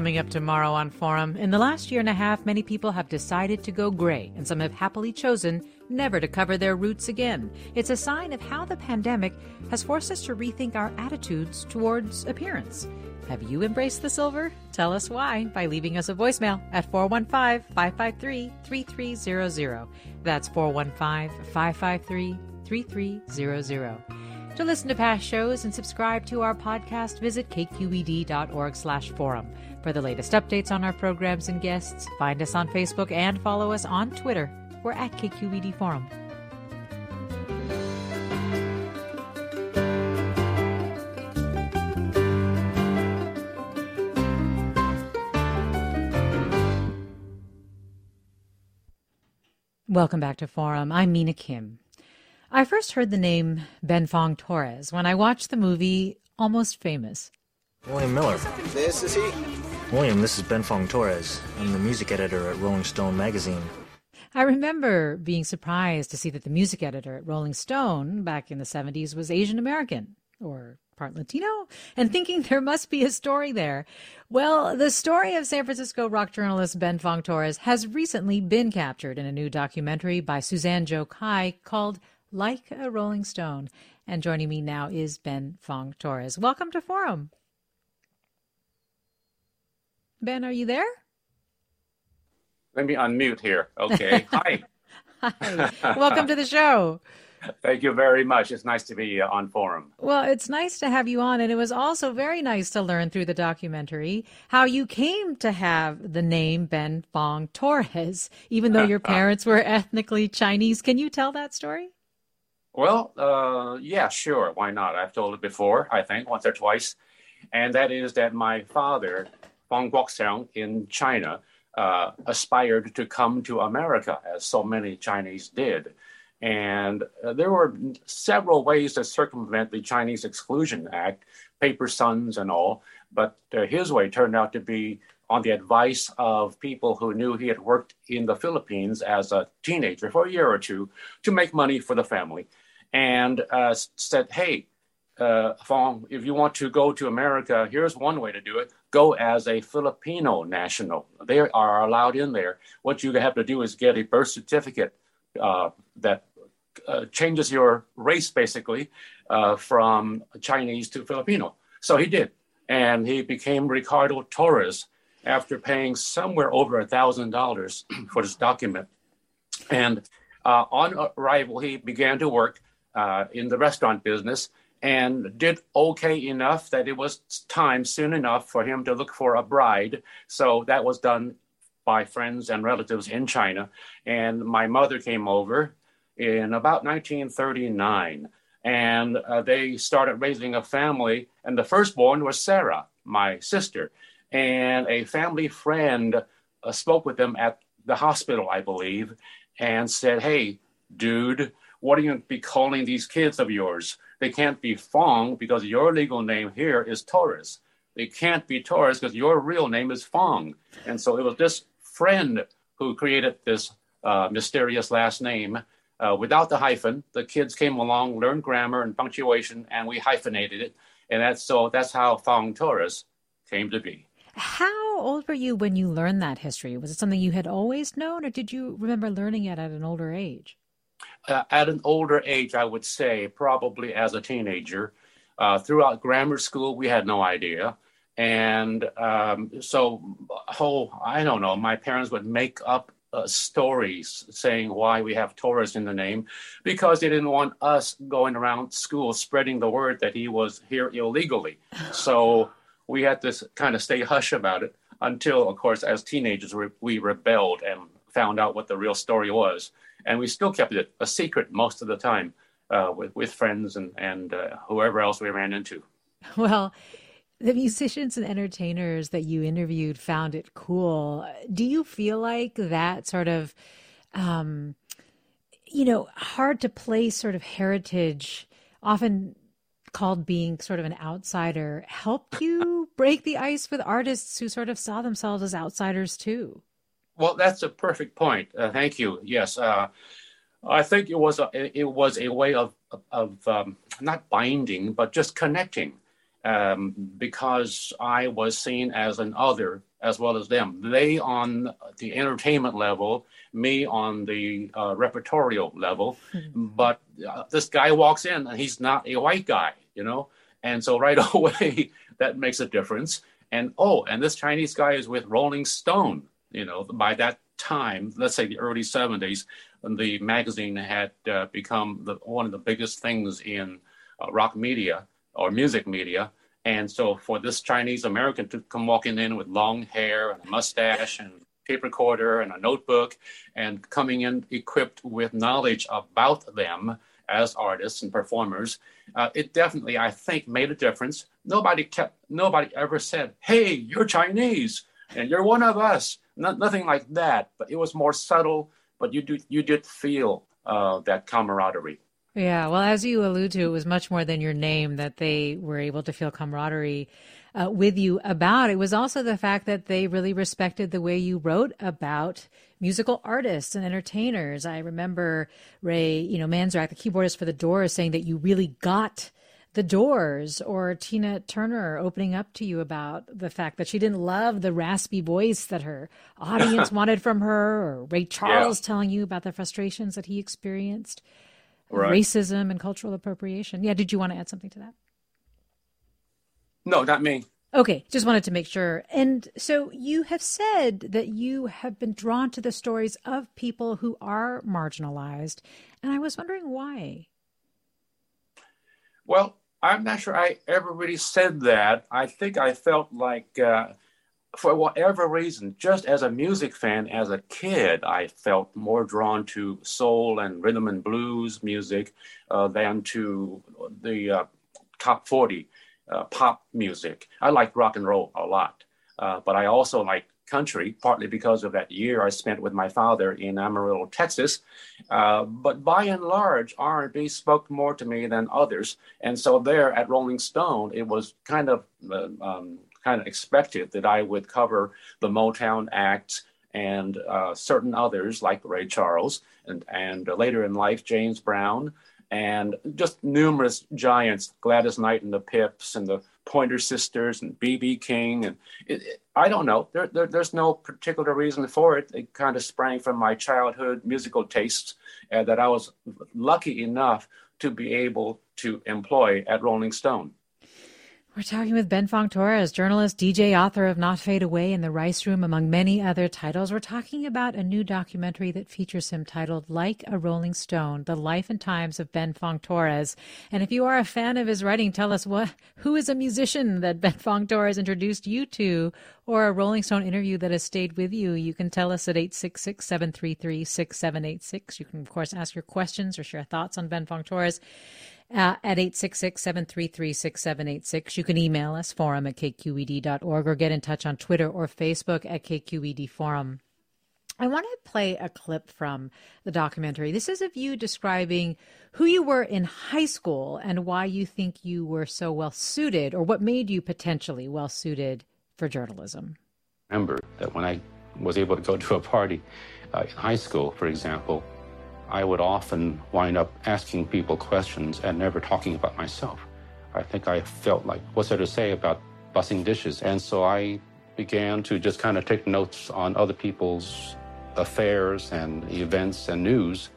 Coming up tomorrow on Forum, in the last year and a half, many people have decided to go gray, and some have happily chosen never to cover their roots again. It's a sign of how the pandemic has forced us to rethink our attitudes towards appearance. Have you embraced the silver? Tell us why by leaving us a voicemail at 415 553 3300. That's 415 553 3300. To listen to past shows and subscribe to our podcast, visit kqed.org/forum. For the latest updates on our programs and guests, find us on Facebook and follow us on Twitter. We're at KQED Forum. Welcome back to Forum. I'm Mina Kim. I first heard the name Ben Fong Torres when I watched the movie Almost Famous. William Miller. This is he. William, this is Ben Fong Torres. I'm the music editor at Rolling Stone magazine. I remember being surprised to see that the music editor at Rolling Stone back in the 70s was Asian American or part Latino and thinking there must be a story there. Well, the story of San Francisco rock journalist Ben Fong Torres has recently been captured in a new documentary by Suzanne Joe Kai called Like a Rolling Stone. And joining me now is Ben Fong Torres. Welcome to Forum. Ben, are you there? Let me unmute here. Okay. Hi. Hi. Welcome to the show. Thank you very much. It's nice to be uh, on Forum. Well, it's nice to have you on. And it was also very nice to learn through the documentary how you came to have the name Ben Fong Torres, even though your parents were ethnically Chinese. Can you tell that story? Well, uh, yeah, sure. Why not? I've told it before, I think, once or twice. And that is that my father Fang Guoxiang in China uh, aspired to come to America, as so many Chinese did. And uh, there were several ways to circumvent the Chinese Exclusion Act, paper sons and all. But uh, his way turned out to be on the advice of people who knew he had worked in the Philippines as a teenager for a year or two to make money for the family. And uh, said, hey, uh, if you want to go to America, here's one way to do it. Go as a Filipino national. They are allowed in there. What you have to do is get a birth certificate uh, that uh, changes your race basically uh, from Chinese to Filipino. So he did. And he became Ricardo Torres after paying somewhere over a $1,000 for this document. And uh, on arrival, he began to work uh, in the restaurant business and did okay enough that it was time soon enough for him to look for a bride. So that was done by friends and relatives in China. And my mother came over in about 1939 and uh, they started raising a family. And the firstborn was Sarah, my sister. And a family friend uh, spoke with them at the hospital, I believe, and said, Hey, dude, what are you going to be calling these kids of yours? They can't be Fong because your legal name here is Torres. They can't be Torres because your real name is Fong. And so it was this friend who created this uh, mysterious last name uh, without the hyphen. The kids came along, learned grammar and punctuation, and we hyphenated it. And that's so that's how Fong Torres came to be. How old were you when you learned that history? Was it something you had always known, or did you remember learning it at an older age? Uh, at an older age, I would say, probably as a teenager. Uh, throughout grammar school, we had no idea. And um, so, whole, I don't know, my parents would make up uh, stories saying why we have Torres in the name because they didn't want us going around school spreading the word that he was here illegally. So we had to kind of stay hush about it until, of course, as teenagers, we, we rebelled and found out what the real story was. And we still kept it a secret most of the time uh, with, with friends and, and uh, whoever else we ran into. Well, the musicians and entertainers that you interviewed found it cool. Do you feel like that sort of, um, you know, hard to place sort of heritage, often called being sort of an outsider, helped you break the ice with artists who sort of saw themselves as outsiders too? Well, that's a perfect point. Uh, thank you. Yes, uh, I think it was a, it was a way of of um, not binding, but just connecting um, because I was seen as an other as well as them. They on the entertainment level, me on the uh, reportorial level. Mm-hmm. But uh, this guy walks in and he's not a white guy, you know? And so right away, that makes a difference. And oh, and this Chinese guy is with Rolling Stone, you know, by that time, let's say the early 70s, the magazine had uh, become the, one of the biggest things in uh, rock media or music media. And so for this Chinese American to come walking in with long hair and a mustache and tape recorder and a notebook and coming in equipped with knowledge about them as artists and performers, uh, it definitely, I think, made a difference. Nobody kept, nobody ever said, "Hey, you're Chinese and you're one of us." Not, nothing like that. But it was more subtle. But you do, you did feel uh, that camaraderie. Yeah, well, as you allude to, it was much more than your name that they were able to feel camaraderie uh, with you about. It was also the fact that they really respected the way you wrote about musical artists and entertainers. I remember Ray, you know, Manzarek, the keyboardist for the Doors, saying that you really got the Doors or Tina Turner opening up to you about the fact that she didn't love the raspy voice that her audience wanted from her, or Ray Charles yeah. telling you about the frustrations that he experienced right. racism and cultural appropriation. Yeah, did you want to add something to that? No, not me. Okay, just wanted to make sure. And so you have said that you have been drawn to the stories of people who are marginalized, and I was wondering why. Well, I'm not sure I ever really said that. I think I felt like uh, for whatever reason, just as a music fan as a kid, I felt more drawn to soul and rhythm and blues music uh, than to the uh, top 40 uh, pop music. I like rock and roll a lot, uh, but I also like country, partly because of that year I spent with my father in Amarillo, Texas. Uh, but by and large, R&B spoke more to me than others. And so there at Rolling Stone, it was kind of uh, um, kind of expected that I would cover the Motown acts and uh, certain others like Ray Charles and, and later in life, James Brown, and just numerous giants, Gladys Knight and the Pips and the Pointer Sisters and B.B. King. And it, it, I don't know, there, there, there's no particular reason for it. It kind of sprang from my childhood musical tastes uh, that I was lucky enough to be able to employ at Rolling Stone. We're talking with Ben Fong Torres, journalist, DJ, author of Not Fade Away and The Rice Room, among many other titles. We're talking about a new documentary that features him titled Like a Rolling Stone, The Life and Times of Ben Fong Torres. And if you are a fan of his writing, tell us what who is a musician that Ben Fong Torres introduced you to or a Rolling Stone interview that has stayed with you. You can tell us at 866-733-6786. You can, of course, ask your questions or share thoughts on Ben Fong Torres uh, at 866-733-6786. You can email us, forum at kqed.org, or get in touch on Twitter or Facebook at KQED Forum. I want to play a clip from the documentary. This is of you describing who you were in high school and why you think you were so well suited, or what made you potentially well suited for journalism. Remember that when I was able to go to a party uh, in high school, for example, I would often wind up asking people questions and never talking about myself. I think I felt like, what's there to say about bussing dishes? And so I began to just kind of take notes on other people's affairs and events and news.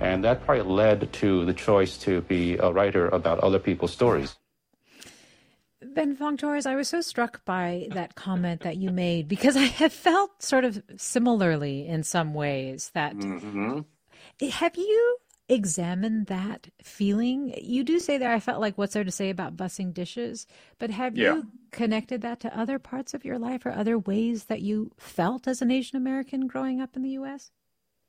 And that probably led to the choice to be a writer about other people's stories. Ben Fong Torres, I was so struck by that comment that you made because I have felt sort of similarly in some ways that mm-hmm. Have you examined that feeling? You do say there, I felt like what's there to say about bussing dishes, but have yeah. you connected that to other parts of your life or other ways that you felt as an Asian American growing up in the U.S.?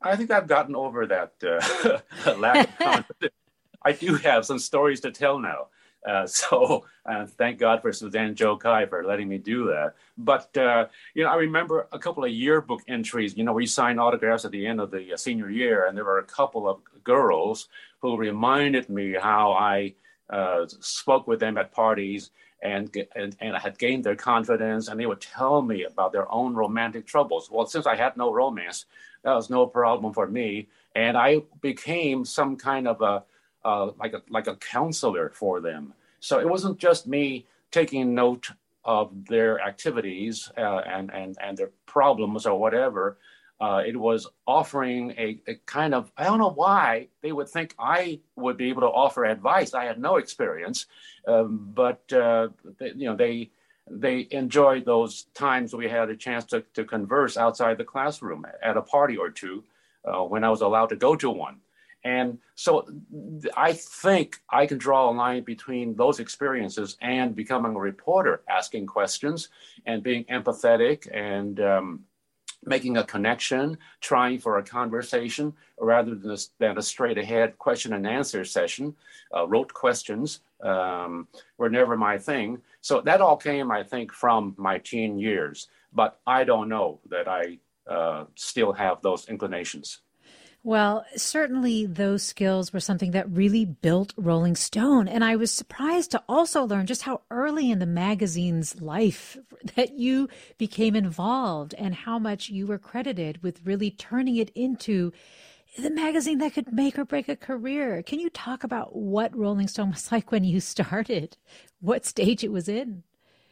I think I've gotten over that uh, lack of confidence. I do have some stories to tell now. Uh, so uh, thank God for Suzanne Joe Kai for letting me do that. But uh, you know, I remember a couple of yearbook entries. You know, we signed autographs at the end of the uh, senior year, and there were a couple of girls who reminded me how I uh, spoke with them at parties. And, and and I had gained their confidence, and they would tell me about their own romantic troubles. Well, since I had no romance, that was no problem for me, and I became some kind of a uh, like a like a counselor for them. So it wasn't just me taking note of their activities uh, and and and their problems or whatever. Uh, it was offering a, a, kind of I don't know why they would think I would be able to offer advice. I had no experience, um, but uh, they, you know they they enjoyed those times we had a chance to, to converse outside the classroom at a party or two uh, when I was allowed to go to one. And so I think I can draw a line between those experiences and becoming a reporter, asking questions and being empathetic and um, making a connection, trying for a conversation rather than a, than a straight ahead question and answer session. Uh, questions um, were never my thing. So that all came, I think, from my teen years. But I don't know that I uh, still have those inclinations. Well, certainly those skills were something that really built Rolling Stone. And I was surprised to also learn just how early in the magazine's life that you became involved and how much you were credited with really turning it into the magazine that could make or break a career. Can you talk about what Rolling Stone was like when you started? What stage it was in?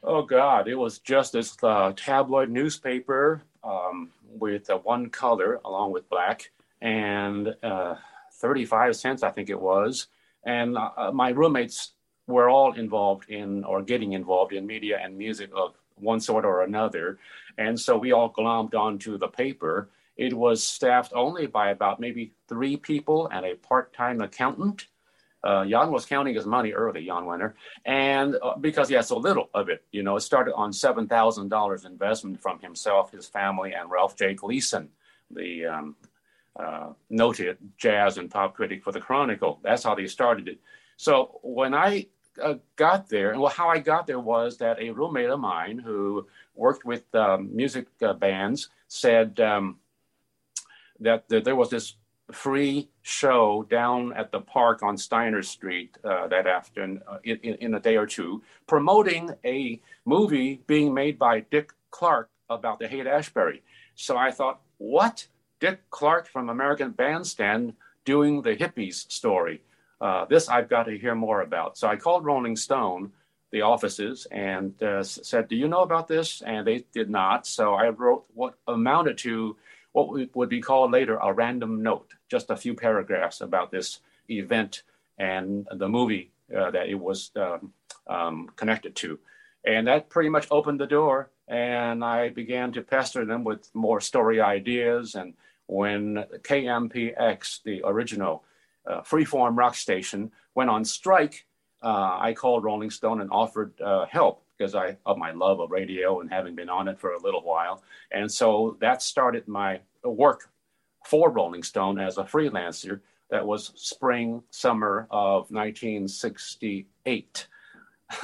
Oh, God. It was just this uh, tabloid newspaper um, with uh, one color along with black and uh, 35 cents, I think it was. And uh, my roommates were all involved in or getting involved in media and music of one sort or another. And so we all glommed onto the paper. It was staffed only by about maybe three people and a part time accountant. Uh, Jan was counting his money early, Jan Wenner, and uh, because he had so little of it, you know, it started on seven thousand dollars investment from himself, his family, and Ralph J. Gleason, the um, uh, noted jazz and pop critic for the Chronicle. That's how they started it. So when I uh, got there, and well, how I got there was that a roommate of mine who worked with um, music uh, bands said um, that, there was this free show down at the park on Steiner Street uh, that afternoon, uh, in, in a day or two, promoting a movie being made by Dick Clark about the Haight Ashbury. So I thought, what? Dick Clark from American Bandstand doing the hippies story. Uh, this I've got to hear more about. So I called Rolling Stone, the offices, and uh, said, Do you know about this? And they did not. So I wrote what amounted to what would be called later a random note, just a few paragraphs about this event and the movie uh, that it was um, um, connected to. And that pretty much opened the door. And I began to pester them with more story ideas and when KMPX, the original uh, freeform rock station, went on strike, uh, I called Rolling Stone and offered uh, help because I of my love of radio and having been on it for a little while, and so that started my work for Rolling Stone as a freelancer. That was spring summer of 1968,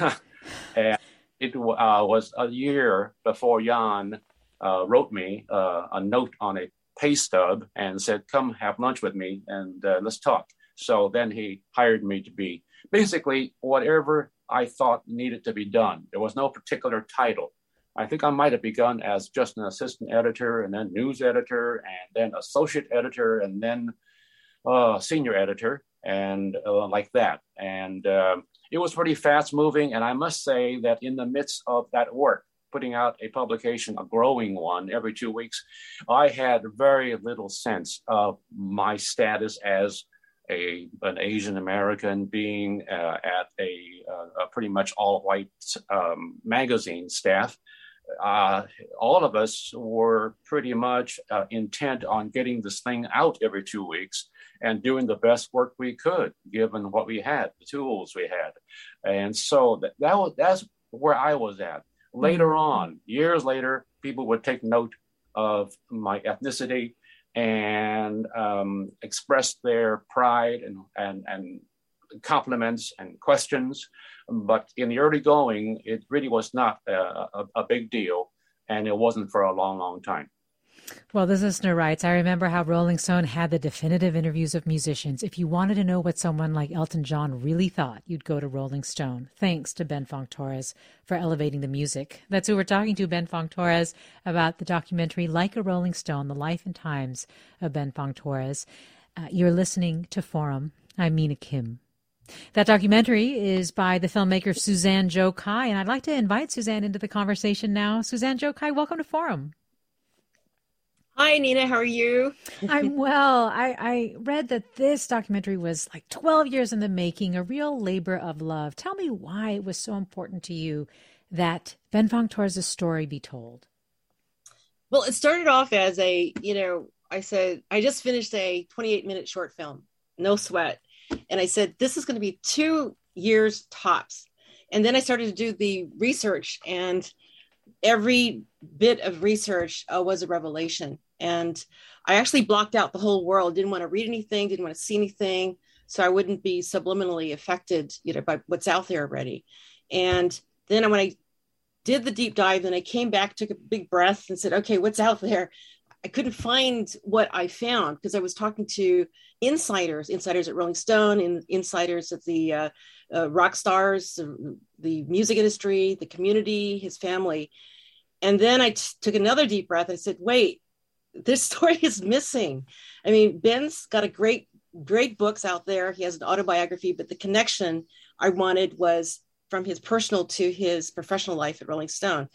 and it uh, was a year before Jan uh, wrote me uh, a note on a pay stub and said, "Come have lunch with me and uh, let's talk." So then he hired me to be basically whatever I thought needed to be done. There was no particular title. I think I might have begun as just an assistant editor and then news editor and then associate editor and then uh, senior editor and uh, like that. And uh, it was pretty fast moving. And I must say that in the midst of that work, putting out a publication, a growing one every two weeks, I had very little sense of my status as a an Asian American being uh, at a, uh, a, pretty much all white um, magazine staff. Uh, all of us were pretty much uh, intent on getting this thing out every two weeks and doing the best work we could, given what we had, the tools we had. And so that, that was that's where I was at. Later mm-hmm. on, years later, people would take note of my ethnicity and um, express their pride and, and, and compliments and questions. But in the early going, it really was not a, a, a big deal, and it wasn't for a long, long time. Well, this listener writes, I remember how Rolling Stone had the definitive interviews of musicians. If you wanted to know what someone like Elton John really thought, you'd go to Rolling Stone. Thanks to Ben Fong Torres for elevating the music. That's who we're talking to, Ben Fong Torres, about the documentary Like a Rolling Stone, the life and times of Ben Fong Torres. Uh, you're listening to Forum. I'm Mina Kim. That documentary is by the filmmaker Suzanne Joe Kai, and I'd like to invite Suzanne into the conversation now. Suzanne Joe Kai, welcome to Forum. Hi, Nina. How are you? I'm well. I, I read that this documentary was like 12 years in the making, a real labor of love. Tell me why it was so important to you that Ben Fong Torres' story be told. Well, it started off as a, you know, I said, I just finished a 28 minute short film, No Sweat. And I said, this is going to be two years tops. And then I started to do the research, and every bit of research uh, was a revelation and I actually blocked out the whole world, didn't want to read anything, didn't want to see anything. So I wouldn't be subliminally affected, you know, by what's out there already. And then when I did the deep dive, then I came back, took a big breath and said, okay, what's out there? I couldn't find what I found because I was talking to insiders, insiders at Rolling Stone, and insiders at the uh, uh, rock stars, the music industry, the community, his family. And then I t- took another deep breath. I said, wait, this story is missing. I mean, Ben's got a great, great books out there. He has an autobiography, but the connection I wanted was from his personal to his professional life at Rolling Stone.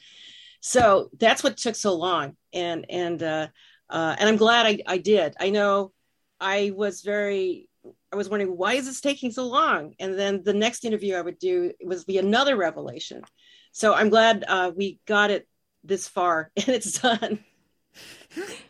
So that's what took so long, and and uh, uh, and I'm glad I, I did. I know I was very I was wondering why is this taking so long, and then the next interview I would do was be another revelation. So I'm glad uh, we got it this far and it's done.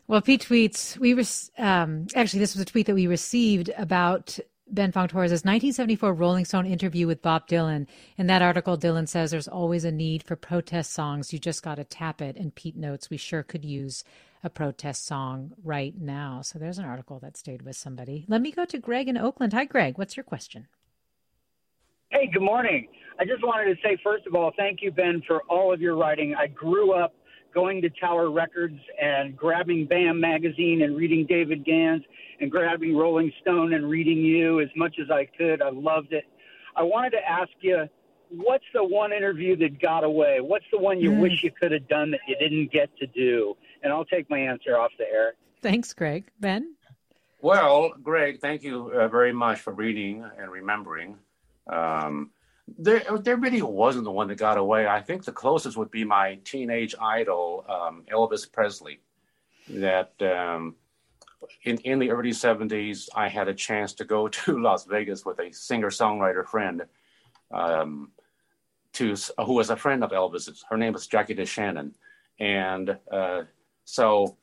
Well, Pete tweets, we were um, actually, this was a tweet that we received about Ben Fong Torres' 1974 Rolling Stone interview with Bob Dylan. In that article, Dylan says there's always a need for protest songs. You just got to tap it. And Pete notes we sure could use a protest song right now. So there's an article that stayed with somebody. Let me go to Greg in Oakland. Hi, Greg. What's your question? Hey, good morning. I just wanted to say, first of all, thank you, Ben, for all of your writing. I grew up going to Tower Records and grabbing BAM magazine and reading David Gans and grabbing Rolling Stone and reading you as much as I could. I loved it. I wanted to ask you, what's the one interview that got away? What's the one you mm. wish you could have done that you didn't get to do? And I'll take my answer off the air. Thanks, Greg. Ben? Well, Greg, thank you uh, very much for reading and remembering. Um, there, there really wasn't the one that got away. I think the closest would be my teenage idol, um, Elvis Presley. That um, in in the early '70s, I had a chance to go to Las Vegas with a singer-songwriter friend, um, to who was a friend of Elvis's. Her name was Jackie DeShannon, and uh, so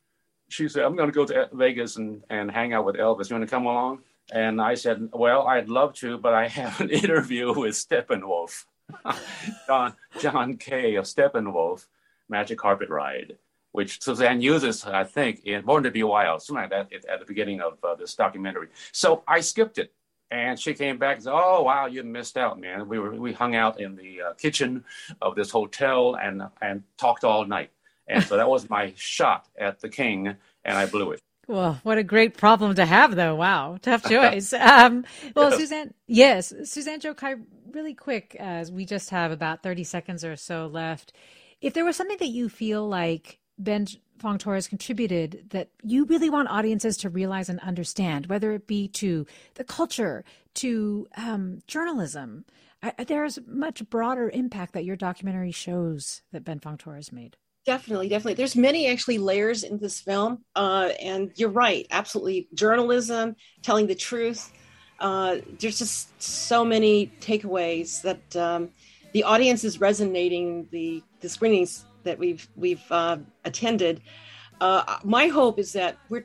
she said, "I'm going to go to Vegas and and hang out with Elvis. You want to come along?" And I said, Well, I'd love to, but I have an interview with Steppenwolf, John, John Kay of Steppenwolf, Magic Carpet Ride, which Suzanne uses, I think, in Born to Be Wild, something like that at the beginning of uh, this documentary. So I skipped it. And she came back and said, "Oh wow, you missed out, man. We were we hung out in the uh, kitchen of this hotel and and talked all night, and so that was my shot at the king, and I blew it." Well, what a great problem to have, though. Wow, tough choice. Um, well, Yes. Suzanne, yes, Suzanne Joe Kai, really quick, as we just have about 30 seconds or so left. If there was something that you feel like Ben Fong Torres contributed that you really want audiences to realize and understand, whether it be to the culture, to um, journalism, I- there's much broader impact that your documentary shows that Ben Fong Torres made. Definitely, definitely. There's many actually layers in this film, uh, and you're right. Absolutely, journalism, telling the truth. Uh, there's just so many takeaways that um, the audience is resonating. The the screenings that we've we've uh, attended. Uh, my hope is that we're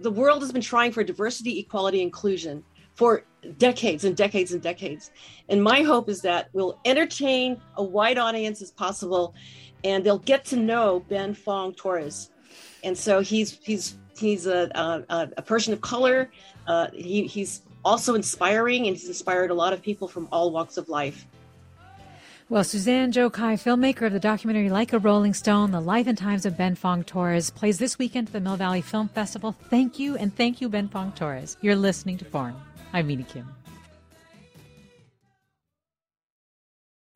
the world has been trying for diversity, equality, inclusion for decades and decades and decades. And my hope is that we'll entertain a wide audience as possible and they'll get to know Ben Fong Torres. And so he's he's he's a a, a person of color. Uh, he, he's also inspiring, and he's inspired a lot of people from all walks of life. Well, Suzanne Joe Kai, filmmaker of the documentary Like a Rolling Stone, The Life and Times of Ben Fong Torres, plays this weekend at the Mill Valley Film Festival. Thank you, and thank you, Ben Fong Torres. You're listening to Forum. I'm Mina Kim.